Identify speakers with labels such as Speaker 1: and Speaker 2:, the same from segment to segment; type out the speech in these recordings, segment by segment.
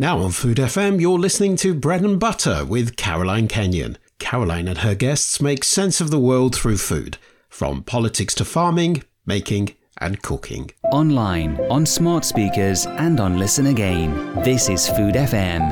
Speaker 1: Now on Food FM, you're listening to Bread and Butter with Caroline Kenyon. Caroline and her guests make sense of the world through food, from politics to farming, making, and cooking.
Speaker 2: Online, on smart speakers, and on Listen Again. This is Food FM.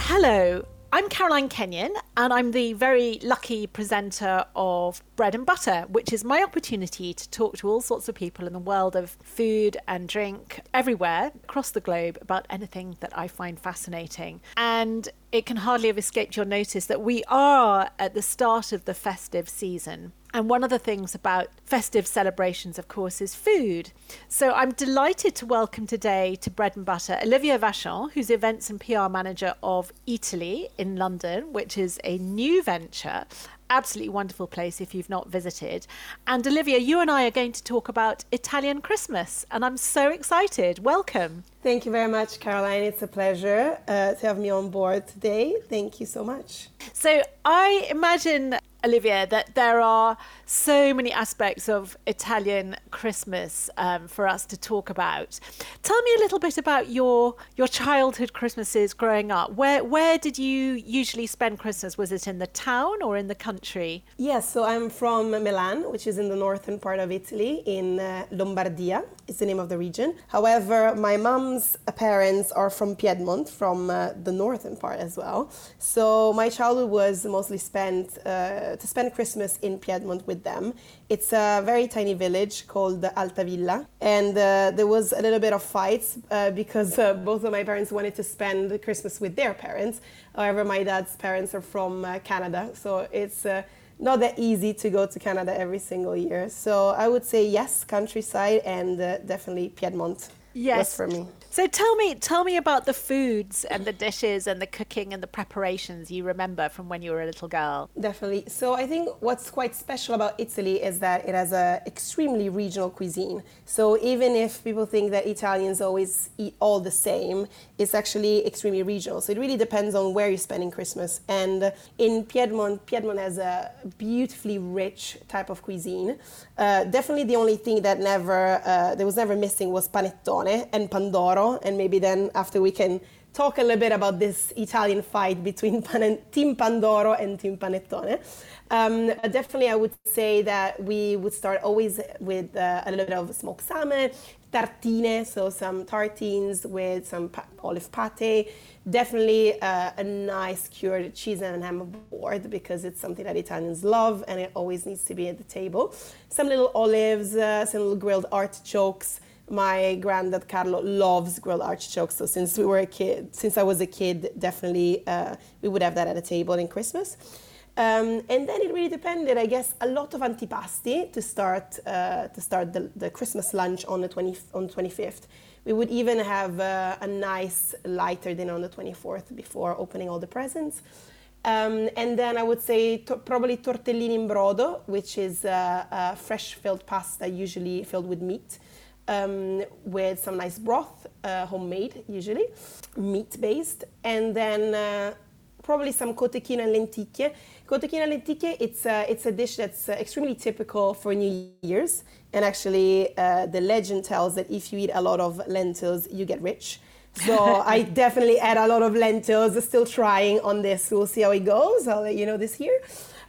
Speaker 3: Hello, I'm Caroline Kenyon, and I'm the very lucky presenter of Bread and Butter, which is my opportunity to talk to all sorts of people in the world of food and drink everywhere across the globe about anything that I find fascinating. And it can hardly have escaped your notice that we are at the start of the festive season. And one of the things about festive celebrations, of course, is food. So I'm delighted to welcome today to Bread and Butter Olivia Vachon, who's events and PR manager of Eataly in London, which is a new venture absolutely wonderful place if you've not visited. And Olivia, you and I are going to talk about Italian Christmas, and I'm so excited. Welcome.
Speaker 4: Thank you very much, Caroline. It's a pleasure uh, to have me on board today. Thank you so much.
Speaker 3: So, I imagine Olivia, that there are so many aspects of Italian Christmas um, for us to talk about. Tell me a little bit about your your childhood Christmases growing up. Where where did you usually spend Christmas? Was it in the town or in the country?
Speaker 4: Yes, so I'm from Milan, which is in the northern part of Italy, in uh, Lombardia. It's the name of the region. However, my mom's parents are from Piedmont, from uh, the northern part as well. So my childhood was mostly spent uh, to spend Christmas in Piedmont with them. It's a very tiny village called Altavilla, and uh, there was a little bit of fights uh, because uh, both of my parents wanted to spend Christmas with their parents. However, my dad's parents are from uh, Canada, so it's not that easy to go to Canada every single year. So I would say yes, countryside, and uh, definitely Piedmont. Yes, for me.
Speaker 3: So tell me, tell me about the foods and the dishes and the cooking and the preparations you remember from when you were a little girl.
Speaker 4: Definitely. So I think what's quite special about Italy is that it has a extremely regional cuisine. So even if people think that Italians always eat all the same, it's actually extremely regional. So it really depends on where you're spending Christmas. And in Piedmont, Piedmont has a beautifully rich type of cuisine. Uh, definitely the only thing that never uh, there was never missing was panettone and pandoro and maybe then after we can talk a little bit about this Italian fight between Pan- Team Pandoro and Team Panettone. Um, definitely, I would say that we would start always with uh, a little bit of smoked salmon, tartine, so some tartines with some pa- olive pate. Definitely uh, a nice cured cheese and ham board because it's something that Italians love and it always needs to be at the table. Some little olives, uh, some little grilled artichokes my granddad Carlo loves grilled artichokes. So since we were a kid, since I was a kid, definitely uh, we would have that at a table in Christmas. Um, and then it really depended, I guess, a lot of antipasti to start uh, to start the, the, Christmas lunch on the 20 on 25th. We would even have uh, a nice lighter dinner on the 24th before opening all the presents. Um, and then I would say to- probably tortellini in brodo, which is uh, fresh filled pasta, usually filled with meat um, with some nice broth, uh, homemade usually, meat based, and then uh, probably some cotechino and lenticchie. Cotechino and lenticchie, it's, uh, it's a dish that's uh, extremely typical for New Year's, and actually uh, the legend tells that if you eat a lot of lentils, you get rich. So I definitely add a lot of lentils. Still trying on this. We'll see how it goes. I'll let you know this year.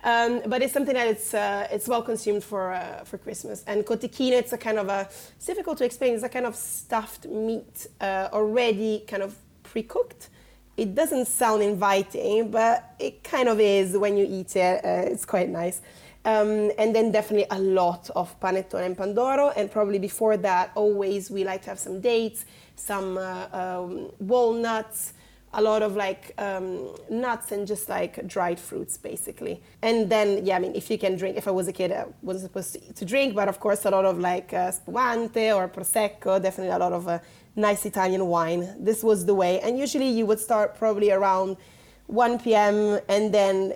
Speaker 4: Um, but it's something that it's uh, it's well consumed for uh, for Christmas. And cotechino, it's a kind of a it's difficult to explain. It's a kind of stuffed meat uh, already kind of pre-cooked It doesn't sound inviting, but it kind of is when you eat it. Uh, it's quite nice. Um, and then definitely a lot of panettone and pandoro. And probably before that, always we like to have some dates, some uh, um, walnuts, a lot of like um, nuts and just like dried fruits basically. And then, yeah, I mean, if you can drink, if I was a kid, I wasn't supposed to, to drink, but of course, a lot of like uh, spumante or prosecco, definitely a lot of uh, nice Italian wine. This was the way. And usually you would start probably around 1 p.m. and then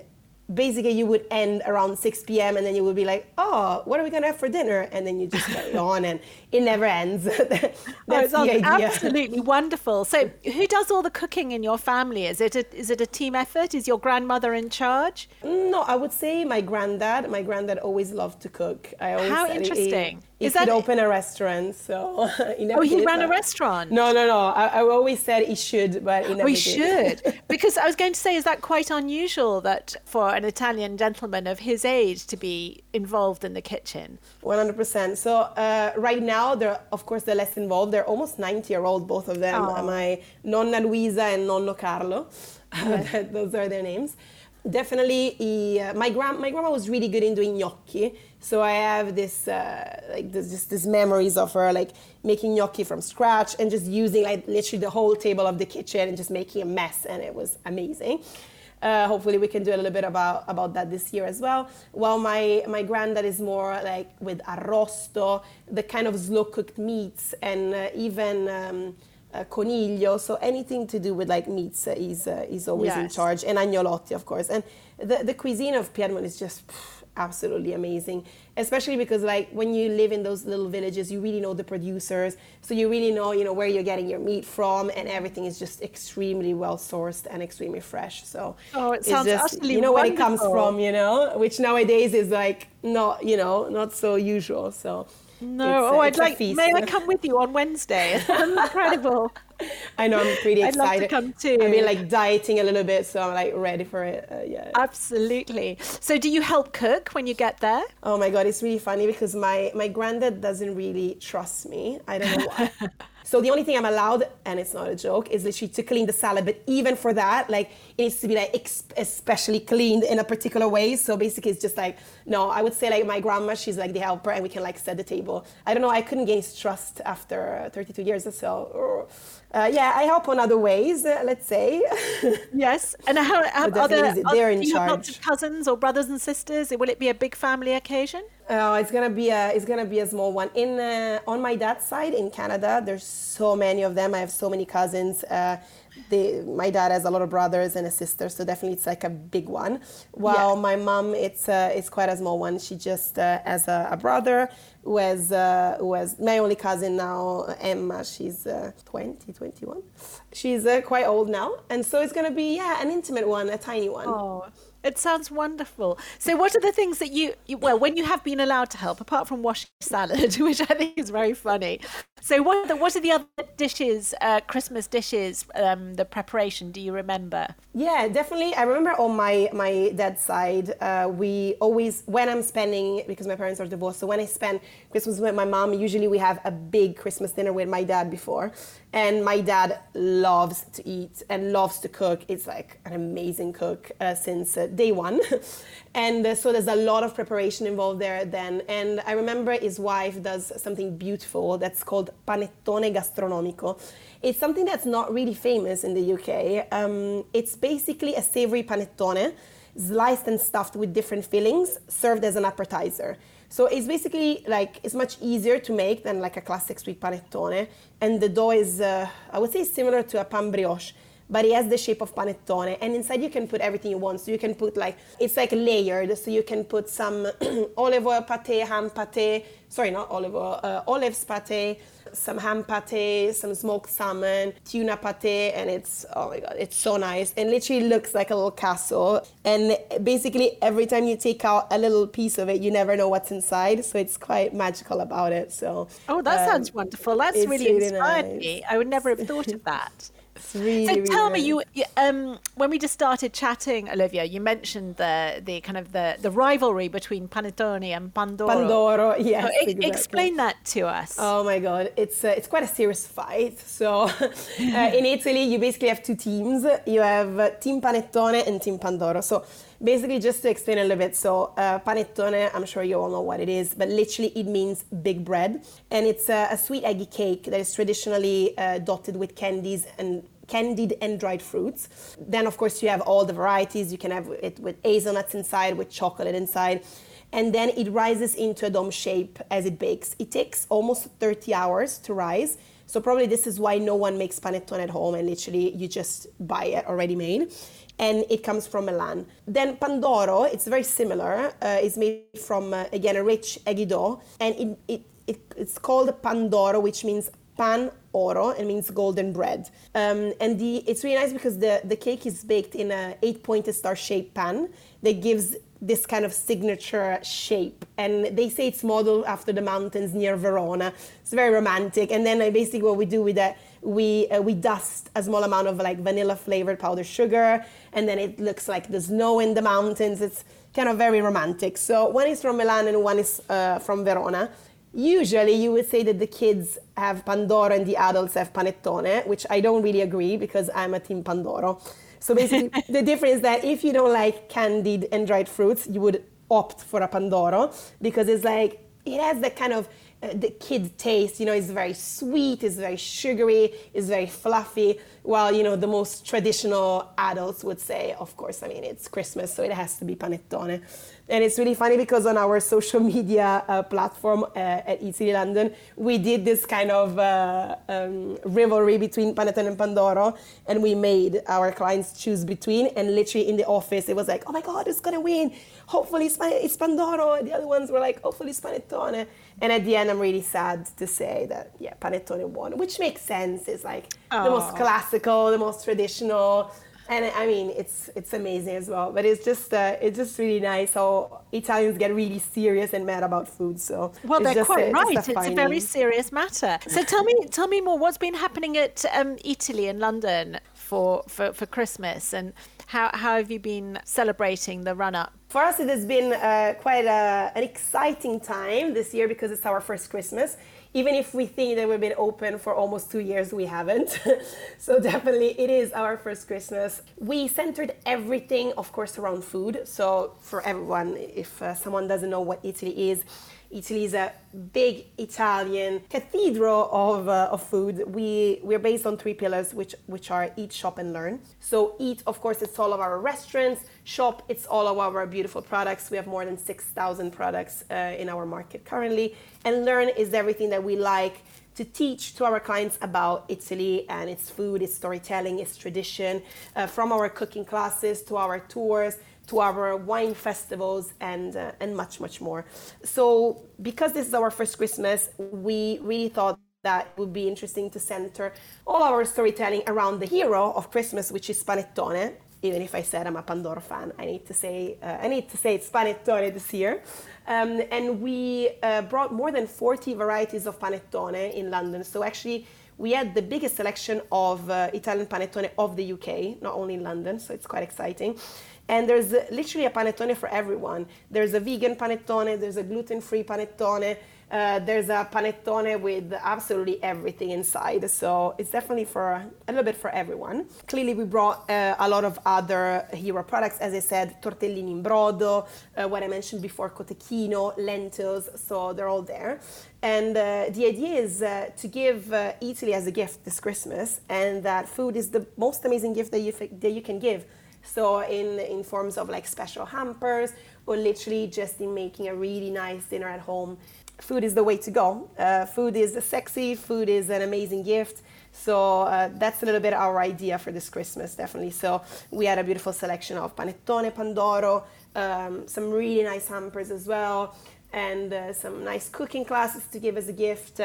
Speaker 4: basically you would end around 6 p.m. and then you would be like, oh, what are we going to have for dinner? And then you just carry on and it never ends. That's
Speaker 3: oh. Absolutely wonderful. So who does all the cooking in your family? Is it a, is it a team effort? Is your grandmother in charge?
Speaker 4: Mm, no, I would say my granddad. My granddad always loved to cook. I always
Speaker 3: How interesting.
Speaker 4: He Is that... open a restaurant, so.
Speaker 3: Oh, he ran a restaurant.
Speaker 4: No, no, no. I, I, always said he should, but he never.
Speaker 3: We
Speaker 4: did.
Speaker 3: should, because I was going to say, is that quite unusual that for an Italian gentleman of his age to be involved in the kitchen?
Speaker 4: One hundred percent. So uh, right now, they're of course they're less involved. They're almost ninety year old, both of them. Oh. My nonna Luisa and nonno Carlo. Those are their names definitely he, uh, my grand my grandma was really good in doing gnocchi so i have this uh, like this just this memories of her like making gnocchi from scratch and just using like literally the whole table of the kitchen and just making a mess and it was amazing uh, hopefully we can do a little bit about, about that this year as well. While my, my granddad is more like with arrosto, the kind of slow cooked meats and uh, even um, uh, coniglio, so anything to do with like meats uh, is uh, is always yes. in charge, and agnolotti, of course. And the the cuisine of Piedmont is just pff, absolutely amazing, especially because like when you live in those little villages, you really know the producers, so you really know you know where you're getting your meat from, and everything is just extremely well sourced and extremely fresh. So
Speaker 3: oh, it sounds
Speaker 4: just,
Speaker 3: absolutely
Speaker 4: you know
Speaker 3: wonderful.
Speaker 4: where it comes from, you know, which nowadays is like not you know not so usual. So
Speaker 3: no, oh, I'd like. May I come with you on Wednesday? Incredible.
Speaker 4: I know. I'm pretty
Speaker 3: excited.
Speaker 4: I'd love
Speaker 3: to come too.
Speaker 4: I've been like dieting a little bit, so I'm like ready for it. Uh, yeah.
Speaker 3: Absolutely. So, do you help cook when you get there?
Speaker 4: Oh my god, it's really funny because my my granddad doesn't really trust me. I don't know why. So the only thing I'm allowed, and it's not a joke, is literally to clean the salad. But even for that, like it needs to be like especially cleaned in a particular way. So basically, it's just like no. I would say like my grandma, she's like the helper, and we can like set the table. I don't know. I couldn't gain trust after 32 years or so. Uh, yeah, I help on other ways, uh, let's say.
Speaker 3: yes, and how, how are there, they're in do you charge. have lots of cousins or brothers and sisters? Will it be a big family occasion?
Speaker 4: Oh, it's gonna be a it's gonna be a small one. In uh, on my dad's side in Canada, there's so many of them. I have so many cousins. Uh, they, my dad has a lot of brothers and a sister, so definitely it's like a big one. While yes. my mom, it's uh, it's quite a small one. She just uh, has a, a, brother who has uh, who has my only cousin now, Emma. She's uh, 20, 21. She's uh, quite old now, and so it's gonna be yeah an intimate one, a tiny one.
Speaker 3: Oh. It sounds wonderful. So, what are the things that you, you, well, when you have been allowed to help, apart from washing salad, which I think is very funny? So, what are the, what are the other dishes, uh, Christmas dishes, um, the preparation? Do you remember?
Speaker 4: Yeah, definitely. I remember on my my dad's side, uh, we always when I'm spending because my parents are divorced. So when I spend Christmas with my mom, usually we have a big Christmas dinner with my dad before, and my dad loves to eat and loves to cook. It's like an amazing cook uh, since uh, day one. and uh, so there's a lot of preparation involved there then. And I remember his wife does something beautiful that's called panettone gastronomico. It's something that's not really famous in the UK. Um, it's basically a savory panettone, sliced and stuffed with different fillings, served as an appetizer. So it's basically like it's much easier to make than like a classic sweet panettone, and the dough is uh, I would say similar to a pan brioche but it has the shape of panettone and inside you can put everything you want. So you can put like it's like layered. So you can put some olive oil pate ham pate sorry not olive oil uh, olives pate some ham pate some smoked salmon tuna pate and it's oh my god it's so nice. And literally looks like a little castle. And basically every time you take out a little piece of it you never know what's inside. So it's quite magical about it. So
Speaker 3: oh that um, sounds wonderful. That's really, really inspired nice. me. I would never have thought of that
Speaker 4: It's really,
Speaker 3: so
Speaker 4: really
Speaker 3: tell me,
Speaker 4: nice.
Speaker 3: you you, um, when we just started chatting, Olivia, you mentioned the the kind of the, the rivalry between panettone and pandoro.
Speaker 4: Pandoro, yes.
Speaker 3: So
Speaker 4: exactly.
Speaker 3: Explain that to us.
Speaker 4: Oh my god, it's uh, it's quite a serious fight. So uh, in Italy, you basically have two teams. You have uh, Team Panettone and Team Pandoro. So basically, just to explain a little bit, so uh, panettone, I'm sure you all know what it is, but literally it means big bread, and it's a, a sweet eggy cake that is traditionally uh, dotted with candies and candied and dried fruits. Then, of course, you have all the varieties. You can have it with hazelnuts inside, with chocolate inside. And then it rises into a dome shape as it bakes. It takes almost 30 hours to rise. So, probably this is why no one makes panettone at home and literally you just buy it already made. And it comes from Milan. Then Pandoro, it's very similar. Uh, it's made from, uh, again, a rich dough. And it, it, it, it's called Pandoro, which means pan oro and means golden bread um, and the it's really nice because the the cake is baked in a eight pointed star shaped pan that gives this kind of signature shape. And they say it's modeled after the mountains near verona. It's very romantic. And then uh, basically what we do with that we uh, we dust a small amount of like vanilla flavored powdered sugar. And then it looks like the snow in the mountains. It's kind of very romantic. So one is from milan and one is uh, from verona. Usually, you would say that the kids have Pandoro and the adults have Panettone, which I don't really agree because I'm a team Pandoro. So basically, the difference is that if you don't like candied and dried fruits, you would opt for a Pandoro because it's like it has that kind of the kid taste. You know, it's very sweet, it's very sugary, it's very fluffy. While you know the most traditional adults would say, of course, I mean it's Christmas, so it has to be panettone. And it's really funny because on our social media uh, platform uh, at Eataly London, we did this kind of uh, um, rivalry between panettone and pandoro, and we made our clients choose between. And literally in the office, it was like, oh my god, who's gonna win? Hopefully it's, it's pandoro. And the other ones were like, hopefully it's panettone. And at the end, I'm really sad to say that yeah, panettone won, which makes sense. It's like the most classical, the most traditional and I mean it's it's amazing as well. But it's just uh, it's just really nice how Italians get really serious and mad about food. So
Speaker 3: well, they're quite
Speaker 4: a,
Speaker 3: right.
Speaker 4: A
Speaker 3: It's a very serious matter. So tell me, tell me more. What's been happening at um, Eataly and London for, for for Christmas, and how how have you been celebrating the run up?
Speaker 4: For us, it has been uh, quite a, an exciting time this year because it's our first Christmas. Even if we think that we've been open for almost two years, we haven't. so definitely, it is our first Christmas. We centered everything, of course, around food. So for everyone, if uh, someone doesn't know what Eataly is, Eataly is a big Italian cathedral of, uh, of food. We we're based on three pillars, which which are eat, shop, and learn. So eat, of course, it's all of our restaurants. Shop, it's all of our beautiful products. We have more than six thousand products uh, in our market currently. And learn is everything that we like to teach to our clients about Italy and its food, its storytelling, its tradition, uh, from our cooking classes to our tours to our wine festivals and uh, and much much more. So because this is our first Christmas, we really thought that would be interesting to center all our storytelling around the hero of Christmas, which is panettone. Even if I said I'm a Pandoro fan, I need to say uh, I need to say it's panettone this year. Um, and we uh, brought more than 40 varieties of panettone in London. So actually, we had the biggest selection of uh, Italian panettone of the UK, not only in London. So it's quite exciting. And there's literally a panettone for everyone. There's a vegan panettone, there's a gluten free panettone, uh, there's a panettone with absolutely everything inside. So it's definitely for a little bit for everyone. Clearly, we brought uh, a lot of other hero products. As I said, tortellini in brodo, uh, what I mentioned before, cotechino, lentils. So they're all there. And uh, the idea is uh, to give uh, Italy as a gift this Christmas, and that food is the most amazing gift that you, that you can give. So in in forms of like special hampers or literally just in making a really nice dinner at home. Food is the way to go. Uh, food is sexy. Food is an amazing gift. So uh, that's a little bit our idea for this Christmas, definitely. So we had a beautiful selection of panettone, pandoro, um, some really nice hampers as well, and uh, some nice cooking classes to give as a gift.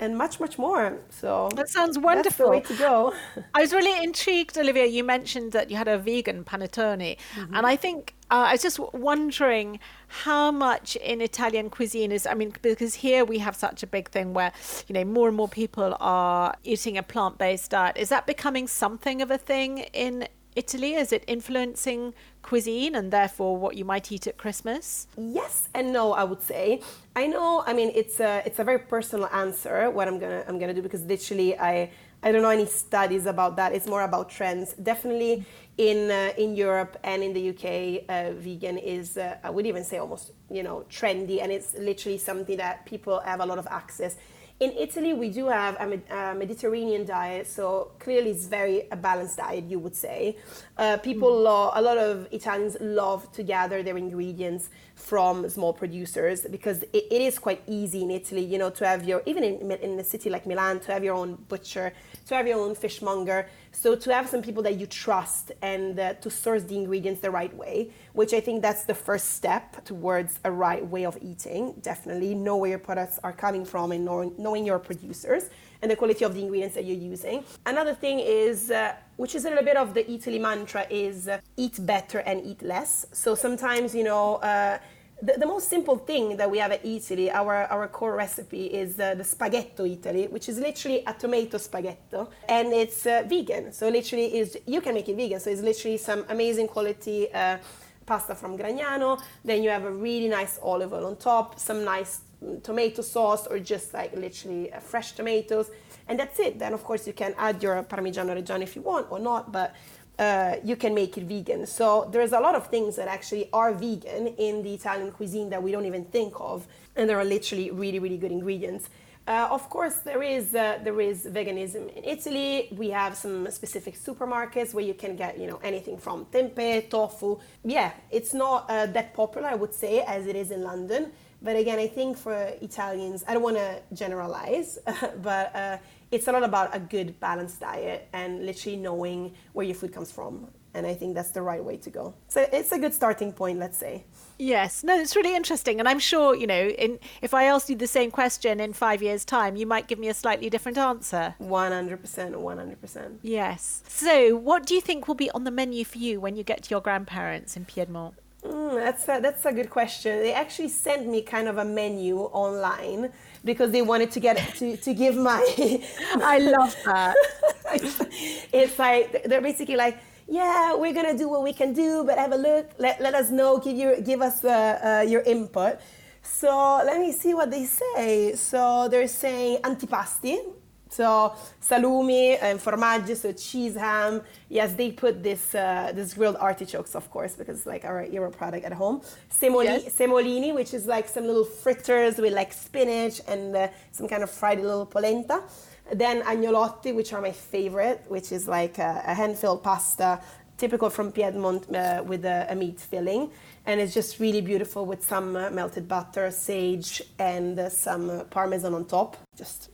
Speaker 4: And much, much more. So
Speaker 3: That sounds wonderful.
Speaker 4: That's the way to go.
Speaker 3: I was really intrigued, Olivia. You mentioned that you had a vegan panettone,
Speaker 4: Mm-hmm.
Speaker 3: and I think uh, I was just wondering how much in Italian cuisine is. I mean, because here we have such a big thing where you know more and more people are eating a plant-based diet. Is that becoming something of a thing in Italy? Is it influencing cuisine and therefore what you might eat at Christmas?
Speaker 4: Yes and no, I would say. I know. I mean, it's a it's a very personal answer. What I'm gonna I'm gonna do because literally I I don't know any studies about that. It's more about trends. Definitely in uh, in Europe and in the UK, uh, vegan is uh, I would even say almost you know trendy, and it's literally something that people have a lot of access. In Italy, we do have a, Mediterranean diet, so clearly it's very a balanced diet, you would say. Uh, people love, a lot of Italians love to gather their ingredients from small producers because it, it is quite easy in Italy, you know, to have your, even in, in a city like Milan, to have your own butcher, to have your own fishmonger. So to have some people that you trust and uh, to source the ingredients the right way, which I think that's the first step towards a right way of eating. Definitely know where your products are coming from and knowing, knowing your producers and the quality of the ingredients that you're using. Another thing is, uh, which is a little bit of the Eataly mantra, is uh, eat better and eat less. So sometimes, you know, uh, the, the most simple thing that we have at Eataly, our, our core recipe is uh, the spaghetto Eataly, which is literally a tomato spaghetto, and it's uh, vegan. So literally is you can make it vegan. So it's literally some amazing quality uh, pasta from Gragnano. Then you have a really nice olive oil on top, some nice tomato sauce, or just like literally uh, fresh tomatoes, and that's it. Then of course you can add your Parmigiano Reggiano if you want or not, but uh, you can make it vegan. So there's a lot of things that actually are vegan in the Italian cuisine that we don't even think of, and there are literally really, really good ingredients. Uh, of course, there is uh, there is veganism in Italy. We have some specific supermarkets where you can get you know anything from tempeh, tofu. Yeah, it's not uh, that popular, I would say, as it is in London. But again, I think for Italians, I don't want to generalize, but uh, it's a lot about a good balanced diet and literally knowing where your food comes from. And I think that's the right way to go. So it's a good starting point, let's say.
Speaker 3: Yes, no, it's really interesting, and I'm sure you know. In if I asked you the same question in five years' time, you might give me a slightly different answer.
Speaker 4: 100%, 100%.
Speaker 3: Yes. So, what do you think will be on the menu for you when you get to your grandparents in Piedmont?
Speaker 4: Mm, that's a, that's a good question. They actually sent me kind of a menu online because they wanted to get to, to give my.
Speaker 3: I love that.
Speaker 4: it's like they're basically like, yeah, we're gonna do what we can do, but have a look. Let, let us know. Give you give us uh, uh, your input. So let me see what they say. So they're saying antipasti. So salumi and formaggi, so cheese, ham. Yes, they put this uh, this grilled artichokes, of course, because it's like our Euro product at home. Semoli-
Speaker 3: Yes.
Speaker 4: semolini, which is like some little fritters with like spinach and uh, some kind of fried little polenta. Then agnolotti, which are my favorite, which is like a, a hand-filled pasta, typical from Piedmont uh, with a, a meat filling. And it's just really beautiful with some uh, melted butter, sage, and uh, some uh, parmesan on top. Just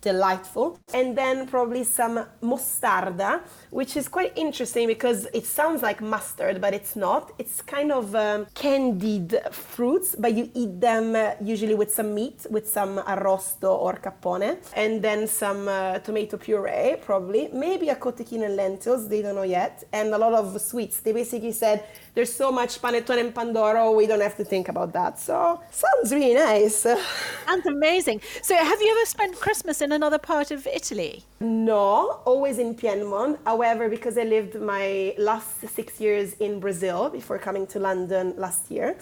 Speaker 4: delightful. And then probably some mostarda, which is quite interesting because it sounds like mustard, but it's not. It's kind of um, candied fruits, but you eat them uh, usually with some meat, with some arrosto or capone, and then some uh, tomato puree, probably. Maybe a cotechino and lentils, they don't know yet, and a lot of sweets. They basically said there's so much panettone and pandoro, we don't have to think about that. So sounds really nice.
Speaker 3: Sounds amazing. So, have you ever spent Christmas in another part of Italy?
Speaker 4: No, always in Piedmont. However, because I lived my last six years in Brazil before coming to London last year,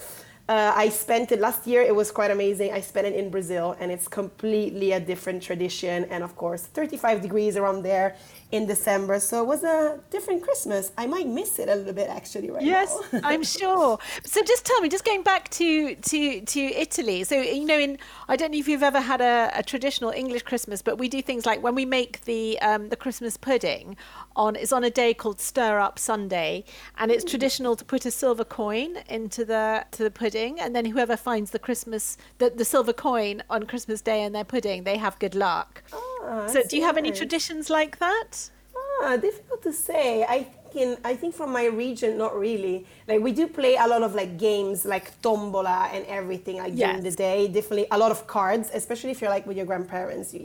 Speaker 4: uh, I spent it last year. It was quite amazing. I spent it in Brazil, and it's completely a different tradition. And of course, 35 degrees around there in December. So it was a different Christmas. I might miss it a little bit actually right
Speaker 3: Yes,
Speaker 4: now.
Speaker 3: I'm sure. So just tell me, just going back to to to Italy. So you know, in I don't know if you've ever had a, a traditional English Christmas, but we do things like when we make the um, the Christmas pudding on it's on a day called Stir Up Sunday, and it's traditional to put a silver coin into the to the pudding, and then whoever finds the Christmas the, the silver coin on Christmas Day in their pudding, they have good luck.
Speaker 4: Ah,
Speaker 3: so do you have any traditions like that?
Speaker 4: Ah, difficult to say. I think in I think from my region, not really. Like we do play a lot of like games like tombola and everything like during the day. Definitely a lot of cards, especially if you're like with your grandparents. You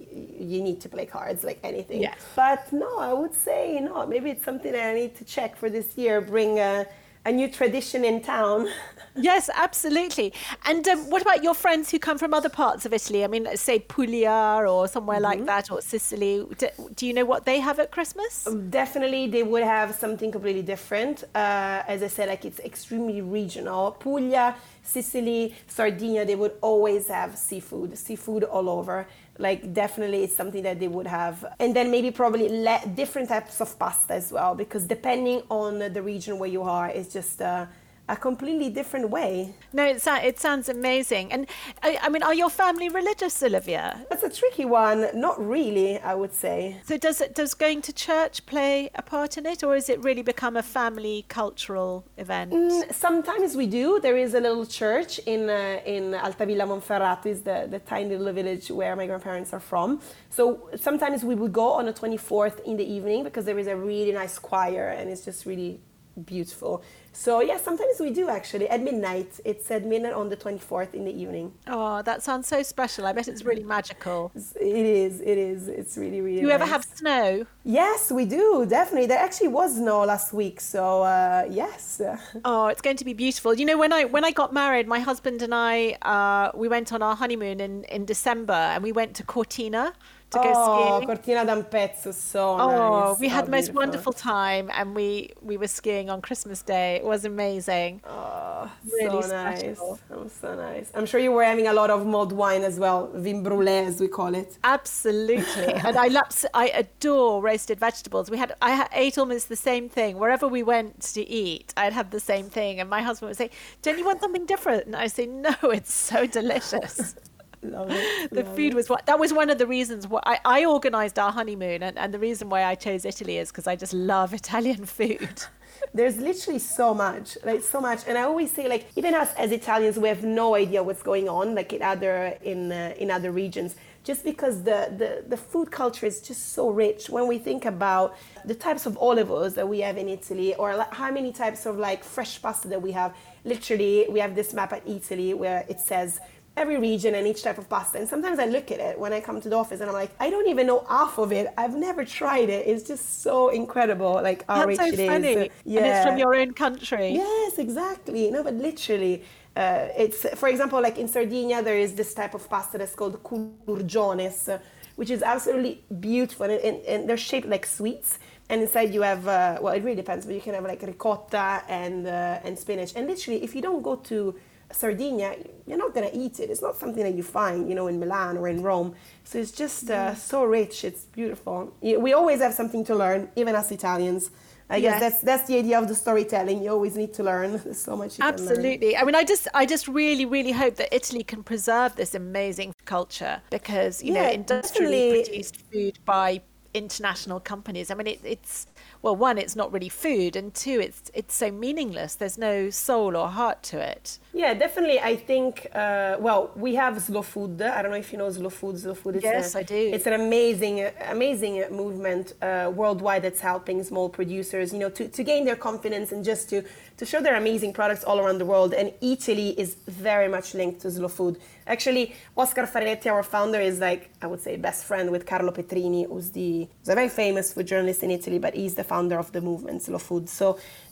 Speaker 4: you need to play cards like anything.
Speaker 3: Yes.
Speaker 4: But no, I would say no. Maybe it's something that I need to check for this year. Bring a, a new tradition in town.
Speaker 3: Yes, absolutely. And um, what about your friends who come from other parts of Italy? I mean, say Puglia or somewhere
Speaker 4: Mm-hmm.
Speaker 3: like that, or Sicily. Do, do you know what they have at Christmas?
Speaker 4: Definitely, they would have something completely different. Uh, as I said, like it's extremely regional. Puglia, Sicily, Sardinia, they would always have seafood, seafood all over. Like definitely, it's something that they would have, and then maybe probably le- different types of pasta as well, because depending on the region where you are, it's just uh, a completely different way.
Speaker 3: No, it, it sounds amazing. And I, I mean, are your family religious, Olivia?
Speaker 4: That's a tricky one. Not really, I would say.
Speaker 3: So does it does going to church play a part in it, or has it really become a family cultural event?
Speaker 4: Mm, Sometimes we do. There is a little church in uh, in Altavilla Monferrato, is the, the tiny little village where my grandparents are from. So sometimes we would go on the 24th in the evening because there is a really nice choir and it's just really beautiful. So yeah, sometimes we do actually at midnight. It's at midnight on the 24th in the evening.
Speaker 3: Oh, that sounds so special. I bet it's really magical.
Speaker 4: It's- It is. It is. Really really.
Speaker 3: Do you ever
Speaker 4: nice.
Speaker 3: have snow?
Speaker 4: Yes, we do definitely. There actually was snow last week, so uh, yes.
Speaker 3: Oh, it's going to be beautiful. You know, when I when I got married, my husband and I uh, we went on our honeymoon in in December, and we went to Cortina to go
Speaker 4: oh,
Speaker 3: skiing.
Speaker 4: Cortina d'Ampezzo, so
Speaker 3: Oh,
Speaker 4: nice.
Speaker 3: we had
Speaker 4: Oh,
Speaker 3: the most
Speaker 4: beautiful.
Speaker 3: wonderful time, and we we were skiing on Christmas Day. It was amazing.
Speaker 4: Oh,
Speaker 3: Really
Speaker 4: so nice.
Speaker 3: special.
Speaker 4: Oh, so nice. I'm sure you were having a lot of mulled wine as well, vin brûlé as we call it.
Speaker 3: Absolutely, and I love, I adore roasted vegetables. We had I ate almost the same thing wherever we went to eat. I'd have the same thing, and my husband would say, "Don't you want something different?" And I say, "No, it's so delicious."
Speaker 4: Love it.
Speaker 3: the
Speaker 4: love
Speaker 3: food
Speaker 4: it.
Speaker 3: was what that was one of the reasons why I, I organized our honeymoon, and, and the reason why I chose Italy is because I just love Italian food.
Speaker 4: There's literally so much, like so much, and I always say, like even us as Italians, we have no idea what's going on, like in other in uh, in other regions, just because the, the the food culture is just so rich. When we think about the types of olive oils that we have in Italy, or like how many types of like fresh pasta that we have, literally, we have this map at Eataly where it says every region and each type of pasta. And sometimes I look at it when I come to the office and I'm like, I don't even know half of it. I've never tried it. It's just so incredible, like how
Speaker 3: That's
Speaker 4: rich
Speaker 3: so
Speaker 4: it is.
Speaker 3: funny, and it's from your own country.
Speaker 4: Yes, exactly. No, but literally, uh, it's for example, like in Sardinia, there is this type of pasta that's called culurgiones, uh, which is absolutely beautiful, and, and, and they're shaped like sweets. And inside you have, uh, well, it really depends, but you can have like ricotta and uh, and spinach. And literally, if you don't go to Sardinia, you're not gonna eat it. It's not something that you find, you know, in Milan or in Rome. So it's just uh, so rich. It's beautiful. We always have something to learn, even us Italians. I guess
Speaker 3: Yes.
Speaker 4: that's that's the idea of the storytelling. You always need to learn. There's so much you can learn.
Speaker 3: Absolutely. I mean, I just, I just really, really hope that Italy can preserve this amazing culture because you know, industrially
Speaker 4: definitely.
Speaker 3: produced food by international companies. I mean, it, it's well, one, it's not really food, and two, it's it's so meaningless. There's no soul or heart to it.
Speaker 4: Yeah, definitely. I think. Uh, well, we have Slow Food. I don't know if you know Slow Food. Slow Food. Is
Speaker 3: Yes,
Speaker 4: a-
Speaker 3: I do.
Speaker 4: It's an amazing, amazing movement uh, worldwide that's helping small producers, you know, to, to gain their confidence and just to to show their amazing products all around the world. And Eataly is very much linked to Slow Food. Actually, Oscar Farinetti, our founder, is like I would say best friend with Carlo Petrini, who's the who's a very famous food journalist in Italy, but he's the founder of the movement Slow Food. So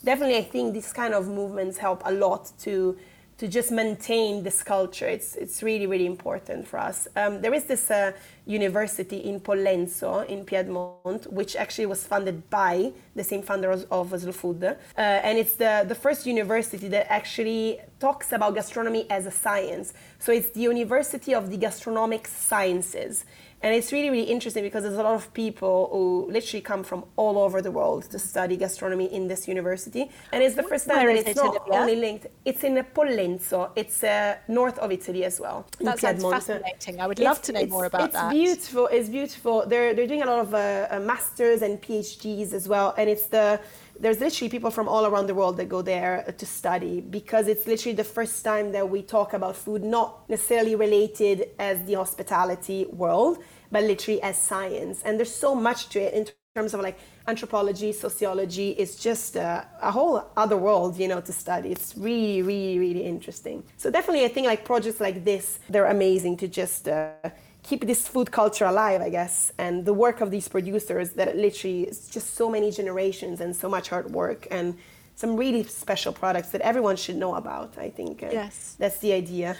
Speaker 4: definitely, I think these kind of movements help a lot to to just maintain this culture. It's it's really really important for us. Um, there is this uh, university in Pollenzo in Piedmont, which actually was funded by the same founder of, of Slow Food, uh, and it's the the first university that actually talks about gastronomy as a science. So it's the University of the Gastronomic Sciences. And it's really, really interesting because there's a lot of people who literally come from all over the world to study gastronomy in this university. And it's the first time
Speaker 3: Where
Speaker 4: that it's not only linked. It's in Pollenzo. It's uh, north of Italy as well.
Speaker 3: That sounds fascinating. I would love to know more about
Speaker 4: it's
Speaker 3: that.
Speaker 4: It's beautiful. It's beautiful. They're they're doing a lot of uh, masters and PhDs as well, and it's the there's literally people from all around the world that go there to study because it's literally the first time that we talk about food not necessarily related as the hospitality world but literally as science and there's so much to it in terms of like anthropology, sociology, it's just a, a, whole other world, you know, to study. It's really, really, really interesting. So definitely, I think like projects like this, they're amazing to just uh, keep this food culture alive, I guess. And the work of these producers that literally is just so many generations and so much hard work and some really special products that everyone should know about. I think.
Speaker 3: Yes,
Speaker 4: that's the idea.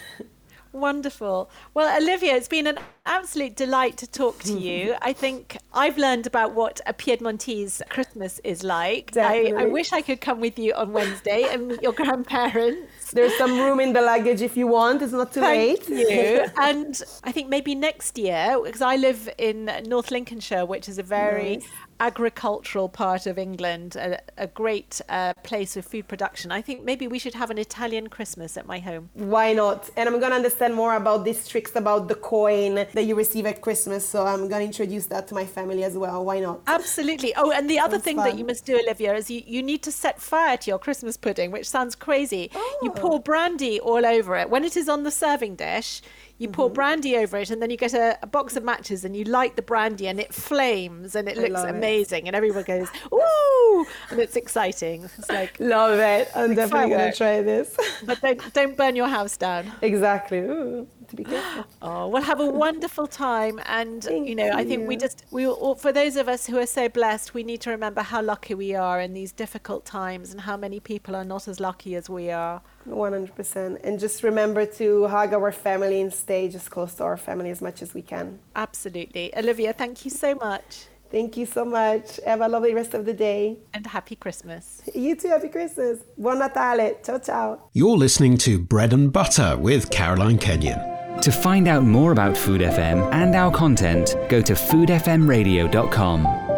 Speaker 3: Wonderful. Well, Olivia, it's been an absolute delight to talk to you. I think I've learned about what a Piedmontese Christmas is like. I, I, wish I could come with you on Wednesday and meet your grandparents.
Speaker 4: There's some room in the luggage if you want. It's not too
Speaker 3: Thank
Speaker 4: late.
Speaker 3: you. and I think maybe next year, because I live in North Lincolnshire, which is a very nice agricultural part of England, a, a great uh, place of food production. I think maybe we should have an Italian Christmas at my home.
Speaker 4: Why not? And I'm going to understand more about these tricks about the coin that you receive at Christmas. So I'm going to introduce that to my family as well. Why not?
Speaker 3: Absolutely. Oh, and the other thing fun. that you must do, Olivia, is you, you need to set fire to your Christmas pudding, which sounds crazy. Oh. You pour brandy all over it. When it is on the serving dish, you mm-hmm. pour brandy over it, and then you get a, a, box of matches and you light the brandy, and it flames and it I looks amazing, it. and everyone goes ooh, and it's exciting. It's like
Speaker 4: love it. I'm definitely gonna try this.
Speaker 3: but don't don't burn your house down.
Speaker 4: Exactly. Ooh to be careful.
Speaker 3: Oh, we'll have a wonderful time, and Thank you know, I think we just we all, for those of us who are so blessed, we need to remember how lucky we are in these difficult times, and how many people are not as lucky as we are.
Speaker 4: 100%. And just remember to hug our family and stay just close to our family as much as we can.
Speaker 3: Absolutely. Olivia, thank you so much.
Speaker 4: Thank you so much. Have a lovely rest of the day.
Speaker 3: And happy Christmas.
Speaker 4: You too, happy Christmas. Buon Natale. Ciao, ciao.
Speaker 1: You're listening to Bread and Butter with Caroline Kenyon.
Speaker 2: To find out more about Food FM and our content, go to foodfmradio.com.